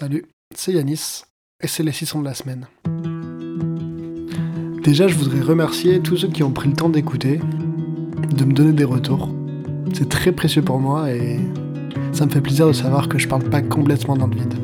Salut, c'est Yanis et c'est les 600 de la semaine. Déjà, je voudrais remercier tous ceux qui ont pris le temps d'écouter, de me donner des retours. C'est très précieux pour moi et ça me fait plaisir de savoir que je parle pas complètement dans le vide.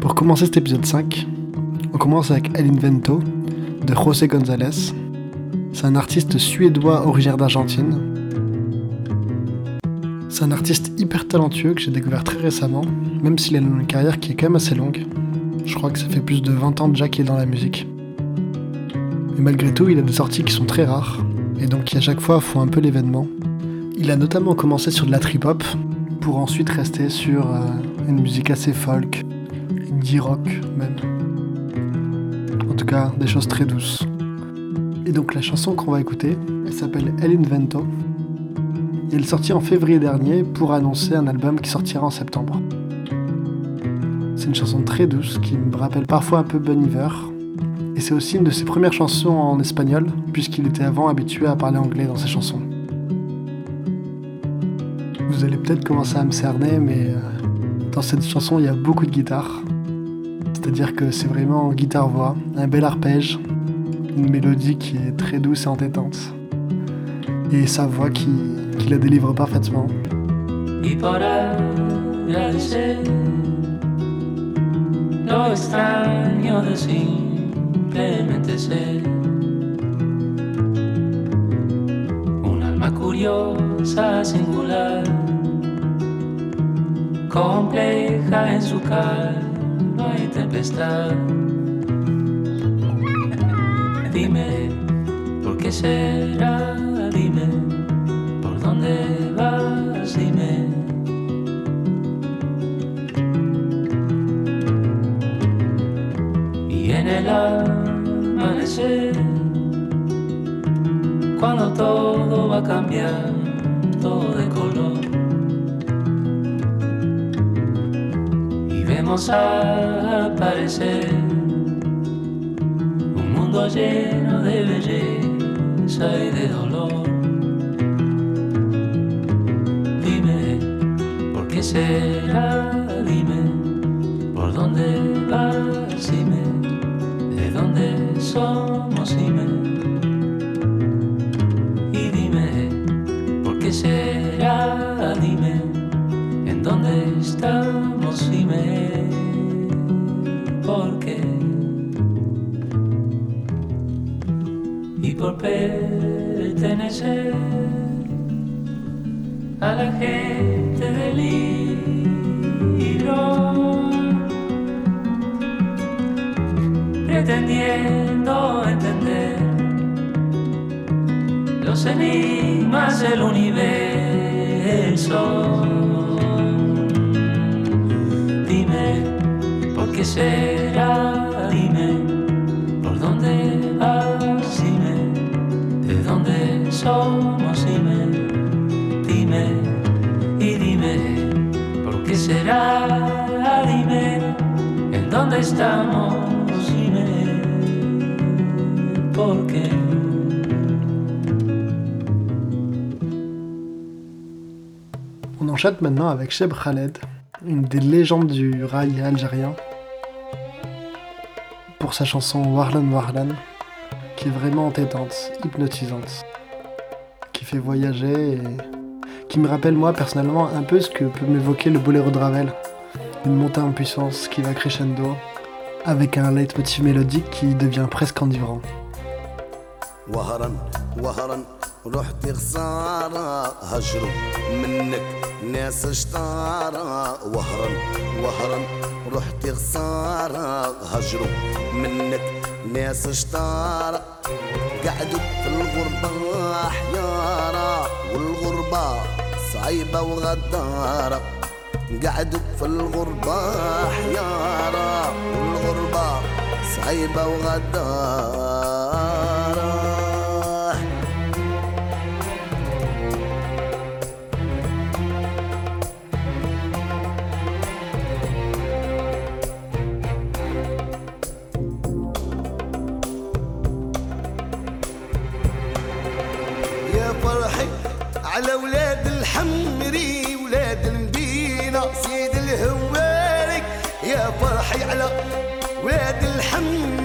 Pour commencer cet épisode 5, on commence avec El Invento de José González. C'est un artiste suédois originaire d'Argentine. C'est un artiste hyper talentueux que j'ai découvert très récemment, même s'il a une carrière qui est quand même assez longue. Je crois que ça fait plus de 20 ans déjà qu'il est dans la musique. Mais malgré tout, il a des sorties qui sont très rares, et donc qui à chaque fois font un peu l'événement. Il a notamment commencé sur de la trip-hop, pour ensuite rester sur euh, une musique assez folk, indie rock même. En tout cas, des choses très douces. Et donc la chanson qu'on va écouter, elle s'appelle El Invento. Elle est sortie en février dernier pour annoncer un album qui sortira en septembre. C'est une chanson très douce qui me rappelle parfois un peu Bon Iver. Et c'est aussi une de ses premières chansons en espagnol, puisqu'il était avant habitué à parler anglais dans ses chansons. Vous allez peut-être commencer à me cerner, mais euh, dans cette chanson, il y a beaucoup de guitare. C'est-à-dire que c'est vraiment guitare-voix, un bel arpège, une mélodie qui est très douce et entêtante. Et sa voix qui, qui la délivre parfaitement. lo extraño de simplemente ser un alma curiosa, singular, compleja en su calma y tempestad. Dime, ¿por qué será? Dime, ¿por dónde vas? Y en el amanecer, cuando todo va a cambiar, todo de color. Y vemos aparecer un mundo lleno de belleza y de dolor. Qué será? Dime, ¿por dónde vas? Dime, ¿de dónde somos? Dime. Y dime, ¿por qué será? Dime, ¿en dónde estamos? Dime, ¿por qué? Y por pertenecer a la gente del pretendiendo entender los enigmas del universo. Dime, ¿por qué será? Dime, ¿por dónde vas? Dime, ¿de dónde somos? Dime, dime y dime, ¿por qué será? Dime, ¿en dónde estamos? On enchaîne maintenant avec Cheb Khaled, une des légendes du rail algérien, pour sa chanson Warlan Warlan, qui est vraiment entêtante, hypnotisante, qui fait voyager et qui me rappelle moi personnellement un peu ce que peut m'évoquer le boléro de Ravel, une montée en puissance qui va crescendo, avec un leitmotiv mélodique qui devient presque enivrant. وهرا وهرا رحت خسارة هجروا منك ناس شطارة وهرا وهرا رحت خسارة هجروا منك ناس شطارة قعدوا في الغربة حيارة والغربة صعيبة وغدارة. قعدوا في الغربة حيارة والغربة صعيبة وغدارة. على ولاد الحمري ولاد المدينة. سيد الهواري يا فرحي على ولاد الحمري.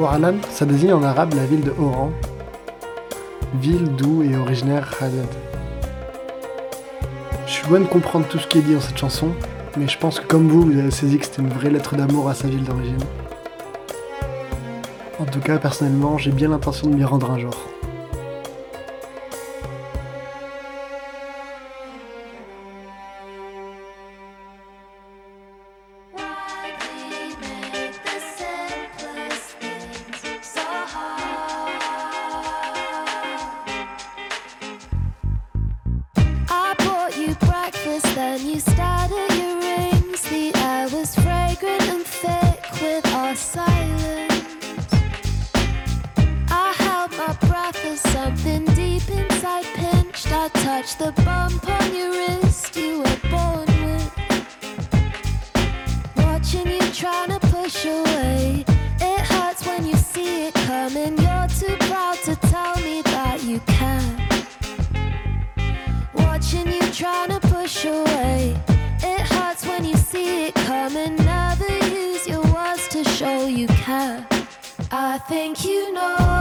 Ouarlan, ça désigne en arabe la ville de Oran, ville d'où est originaire Khaled. Je suis loin de comprendre tout ce qui est dit dans cette chanson, mais je pense que comme vous, vous avez saisi que c'était une vraie lettre d'amour à sa ville d'origine. En tout cas, personnellement, j'ai bien l'intention de m'y rendre un jour. The bump on your wrist you were born with. Watching you trying to push away. It hurts when you see it coming. You're too proud to tell me that you can. Watching you trying to push away. It hurts when you see it coming. Never use your words to show you care. I think you know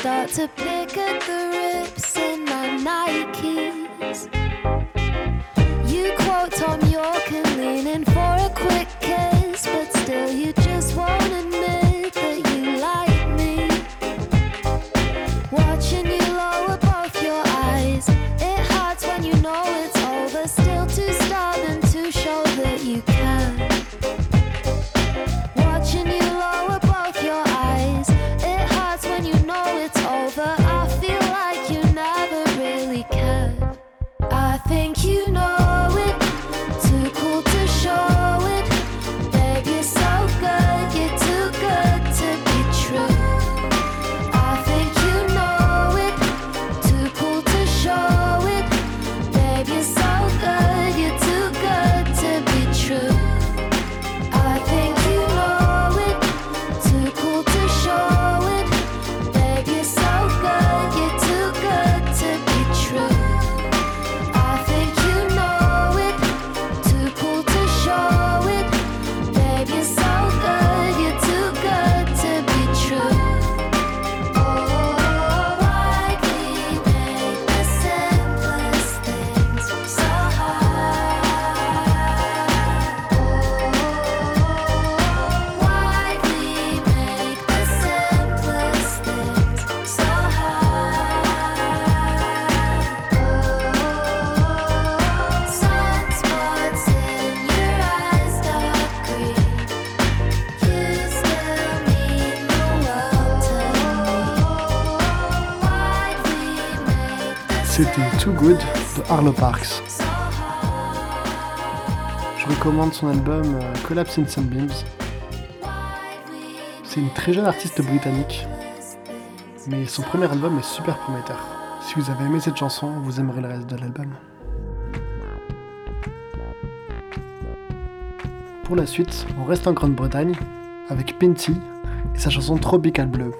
start to pick at the rips Too Good de Arlo Parks. Je recommande son album euh, Collapse in Sunbeams. C'est une très jeune artiste britannique, mais son premier album est super prometteur. Si vous avez aimé cette chanson, vous aimerez le reste de l'album. Pour la suite, on reste en Grande-Bretagne avec Pinty et sa chanson Tropical Bleu.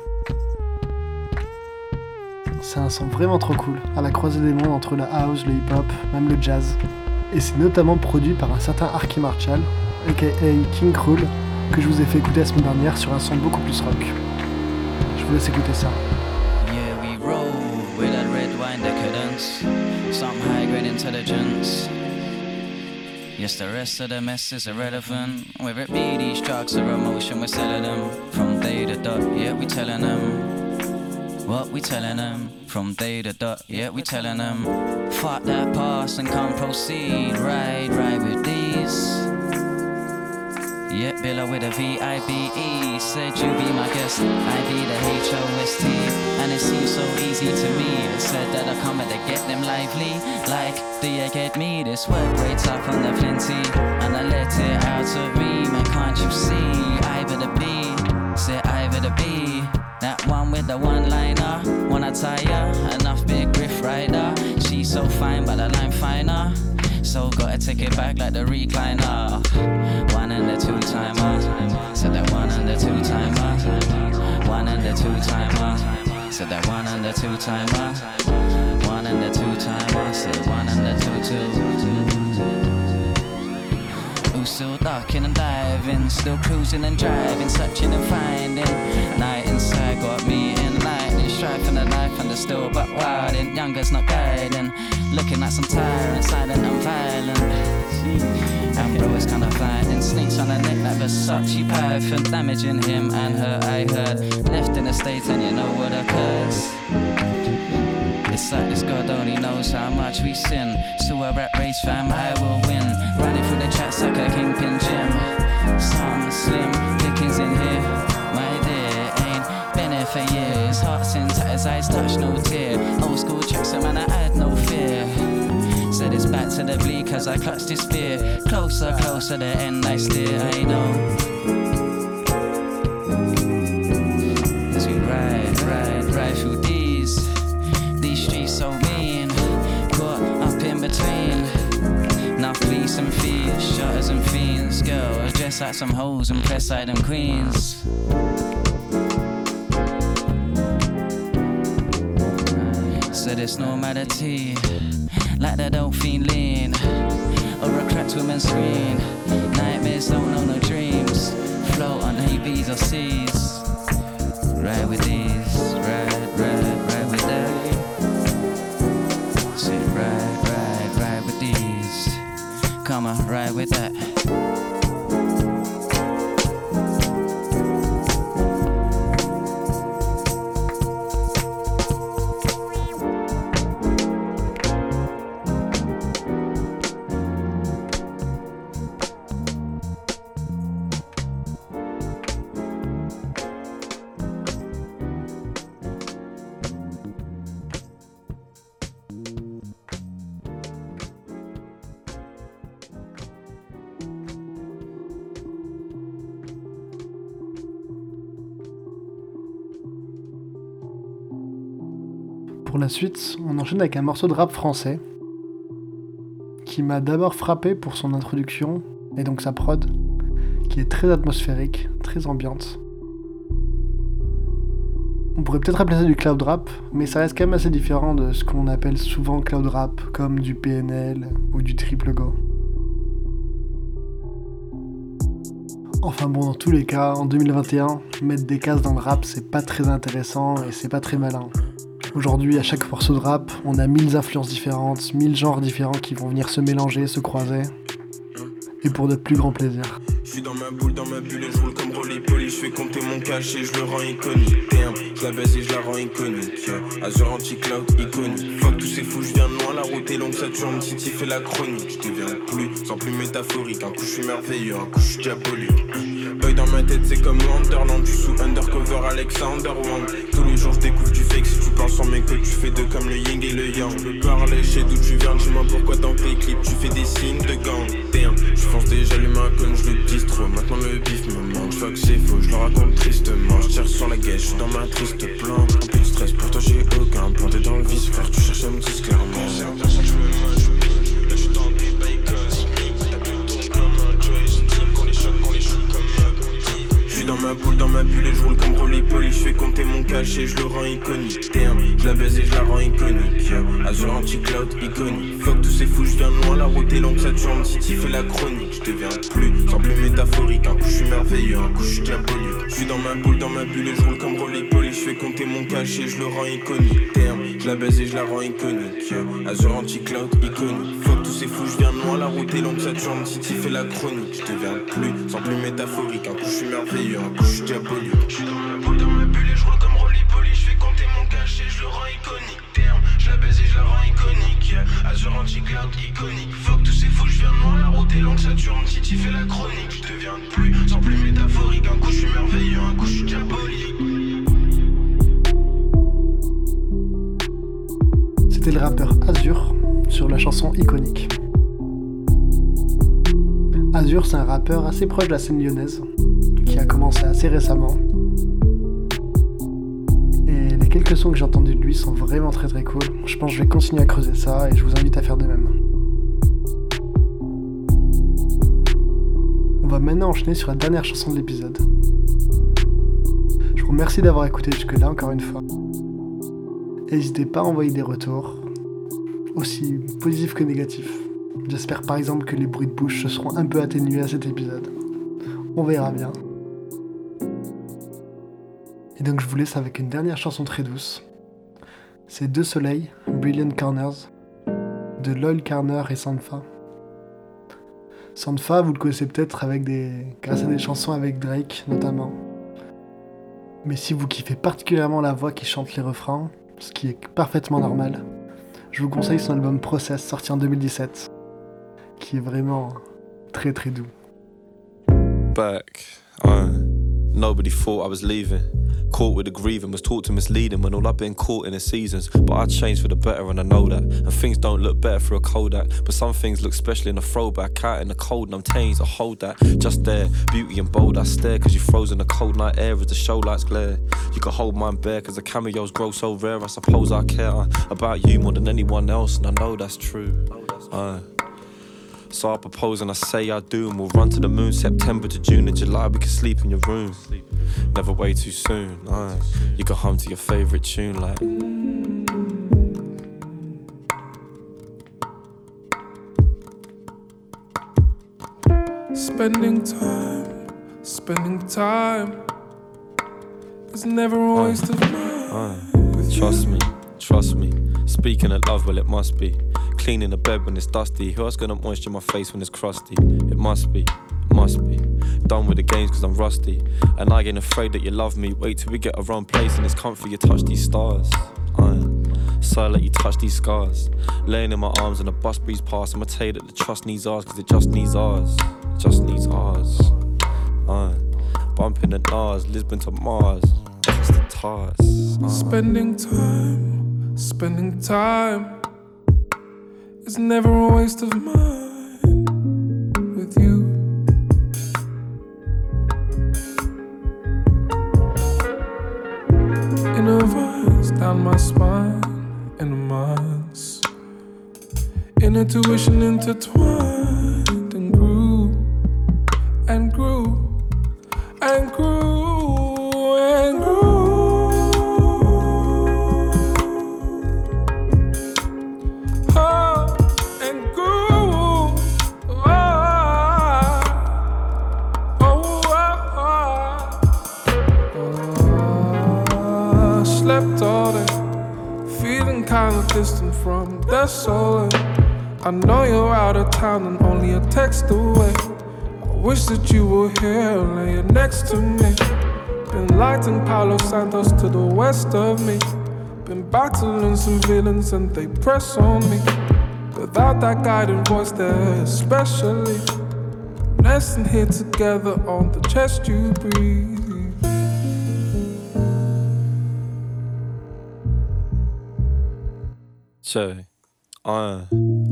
C'est un son vraiment trop cool, à la croisée des mondes entre la house, le hip-hop, même le jazz. Et c'est notamment produit par un certain Arky Marshall, aka King Krul, que je vous ai fait écouter la semaine dernière sur un son beaucoup plus rock. Je vous laisse écouter ça. Yeah, we roll with that red wine decadence, some high grade intelligence. Yes, the rest of the mess is irrelevant. Whether it be these drugs or emotion, we're selling them from day to dot. Yeah, we telling them what we telling them from day to dot. Yeah, we telling them fuck that past and come proceed. Right, right with these. Yeah, Billa with a V-I-B-E Said you be my guest, I be the H-O-S-T And it seems so easy to me It said that I come to get them lively Like, do you get me? This work rates up on the plenty And I let it out of me Man, can't you see? I the B Say I the B with the one-liner Wanna tire? Enough big griff rider She's so fine, but the line finer so gotta take it back like the recliner. One and the two timer. Said that one and the two timer. One and the two timer. Said that one and the two timer. One and the two timer. Said one and the two two. Still ducking and diving, still cruising and driving, searching and finding. Night strife and the and the still but wilding. Younger's not guiding. Looking like some tyrant, silent and violent. And bro is kinda fighting snakes on the neck like Versace python, damaging him and her. I heard left in a state, and you know what occurs. It's like this God only knows how much we sin. So a rap race, fam, I will win. Running through the chat like a kingpin gym. Some slim Ain't been here for years. Hearts in tatters, eyes touch no tear. Old school tracks, so man, I had no fear. Said it's back to the bleed, cause I clutched this fear. Closer, closer, the end I steer, I know. As we ride, ride, ride through these, these streets so mean. Caught up in between. Now police and thieves, shutters and fiends. Girls dressed like some hoes and press like them queens. It's normality, like that old fiend lean, or a cracked woman's screen. Nightmares don't know no dreams, float on ABs or seas. Ride with these, ride, ride, ride with that. Say ride, ride, ride with these. Come on, ride with that. Pour la suite, on enchaîne avec un morceau de rap français qui m'a d'abord frappé pour son introduction et donc sa prod, qui est très atmosphérique, très ambiante. On pourrait peut-être appeler ça du cloud rap, mais ça reste quand même assez différent de ce qu'on appelle souvent cloud rap, comme du PNL ou du triple go. Enfin bon, dans tous les cas, en 2021, mettre des cases dans le rap, c'est pas très intéressant et c'est pas très malin. Aujourd'hui, à chaque morceau de rap, on a mille influences différentes, mille genres différents qui vont venir se mélanger, se croiser, et pour de plus grands plaisirs. Je suis dans ma boule, dans ma bulle et je roule comme Rolly Poly. Je fais compter mon cash et je le rends iconique. Je la baise et je la rends iconique. Azure anti-cloud iconique. Fuck tous ces fous, je viens de loin, la route est longue, Saturne City fait la chronique. Je deviens plus, sans plus métaphorique. Un coup je suis merveilleux, un coup je suis diabolique. Boy dans ma tête, c'est comme Wonderland. Tu sous undercover Alexander Wang. Tous les jours je découvre du fake. Penses en mec que tu fais deux comme le yin et le yang. Je peux parler, chez d'où tu viens, dis-moi pourquoi dans tes clips tu fais des signes de gang. Damn, je fonce déjà l'humain comme je le dis trop. Maintenant le bif me manque, fuck c'est faux, je le raconte tristement. Je tire sur la je suis dans ma triste planque. Peu de stress, pour toi j'ai aucun point. T'es City fait la chronique. Je deviens plus, sans plus métaphorique. Un coup je suis merveilleux, un coup je suis diabolique. Je suis dans ma boule, dans ma bulle et je roule comme Rolly Poly. Je fais compter mon cash et je le rends iconique. Damn, je la baise et je la rends iconique. Azure anti-cloud iconique. Fuck tous ces fous, je viens loin, la route est longue, Saturne City fait la chronique. Je deviens plus, sans plus métaphorique. Un coup je suis merveilleux, un coup je suis diabolique. Je suis dans ma boule, dans ma bulle et je roule comme Rolly Poly. Je fais compter mon cash et je le rends iconique. Damn, je la baise et je la rends iconique. Azure anti-cloud iconique. C'était le rappeur Azur sur la chanson iconique. Azur, c'est un rappeur assez proche de la scène lyonnaise, qui a commencé assez récemment. Et les quelques sons que j'ai entendus de lui sont vraiment très très cool. Je pense que je vais continuer à creuser ça et je vous invite à faire de même. Maintenant enchaîner sur la dernière chanson de l'épisode. Je vous remercie d'avoir écouté jusque-là encore une fois. N'hésitez pas à envoyer des retours, aussi positifs que négatifs. J'espère par exemple que les bruits de bouche se seront un peu atténués à cet épisode. On verra bien. Et donc je vous laisse avec une dernière chanson très douce. C'est Deux Soleils, Brilliant Corners, de Loyal Carner et Sanfa. Sanfa, vous le connaissez peut-être avec des... grâce à des chansons avec Drake notamment. Mais si vous kiffez particulièrement la voix qui chante les refrains, ce qui est parfaitement normal, je vous conseille son album Process sorti en 2017, qui est vraiment très très doux. back. Uh, nobody thought I was leaving. Caught with the grieving, was taught to misleading when all I've been caught in is seasons. But I changed for the better and I know that. And things don't look better through a Kodak. But some things look special in a throwback. Out in the cold and I'm changed, I hold that. Just there, beauty and bold, I stare. Cause you froze in the cold night air as the show lights glare. You can hold mine bare cause the cameos grow so rare. I suppose I care uh, about you more than anyone else. And I know that's true. Uh, so I propose and I say I do, and we'll run to the moon. September to June and July, we can sleep in your room. Never way too soon. Aye. You go home to your favorite tune, like. Spending time, spending time is never a waste of. Aye. Trust me, trust me. Speaking of love, well, it must be. Cleaning the bed when it's dusty. Who else gonna moisture my face when it's crusty? It must be, must be. Done with the games cause I'm rusty. And I ain't afraid that you love me. Wait till we get our own place and it's comfy. You touch these stars. Aye. So I let you touch these scars. Laying in my arms and a bus breeze past. I'ma tell you that the trust needs ours cause it just needs ours. It just needs ours. Aye. Bumping the Nars, Lisbon to Mars. Just the tars. Aye. Spending time, spending time is never a waste of mine with you. Inner vines down my spine, inner minds, inner tuition intertwined Slept all day, feeling kinda distant from the soul. I know you're out of town and only a text away. I Wish that you were here, laying next to me. Been lighting Palo Santos to the west of me. Been battling some villains and they press on me. Without that guiding voice there, especially. Nesting here together on the chest you breathe. So, I uh,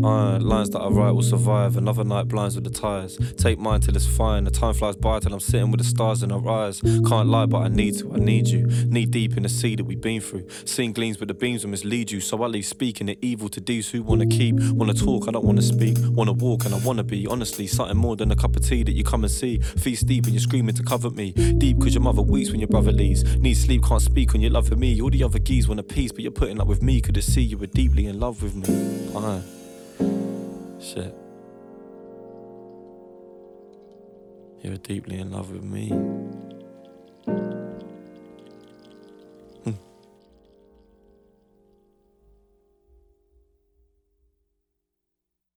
iron, lines that I write will survive. Another night blinds with the tires. Take mine till it's fine. The time flies by till I'm sitting with the stars in our eyes. Can't lie, but I need to, I need you. Knee deep in the sea that we've been through. Seeing gleams, but the beams will mislead you. So I leave speaking the evil to these who wanna keep. Wanna talk, I don't wanna speak. Wanna walk, and I wanna be. Honestly, something more than a cup of tea that you come and see. Feast deep and you're screaming to cover me. Deep cause your mother weeps when your brother leaves. Need sleep, can't speak when you're love for me. All the other geese want a piece, but you're putting up with me. Could it see you were deeply in love with me? I you're deeply in love with me.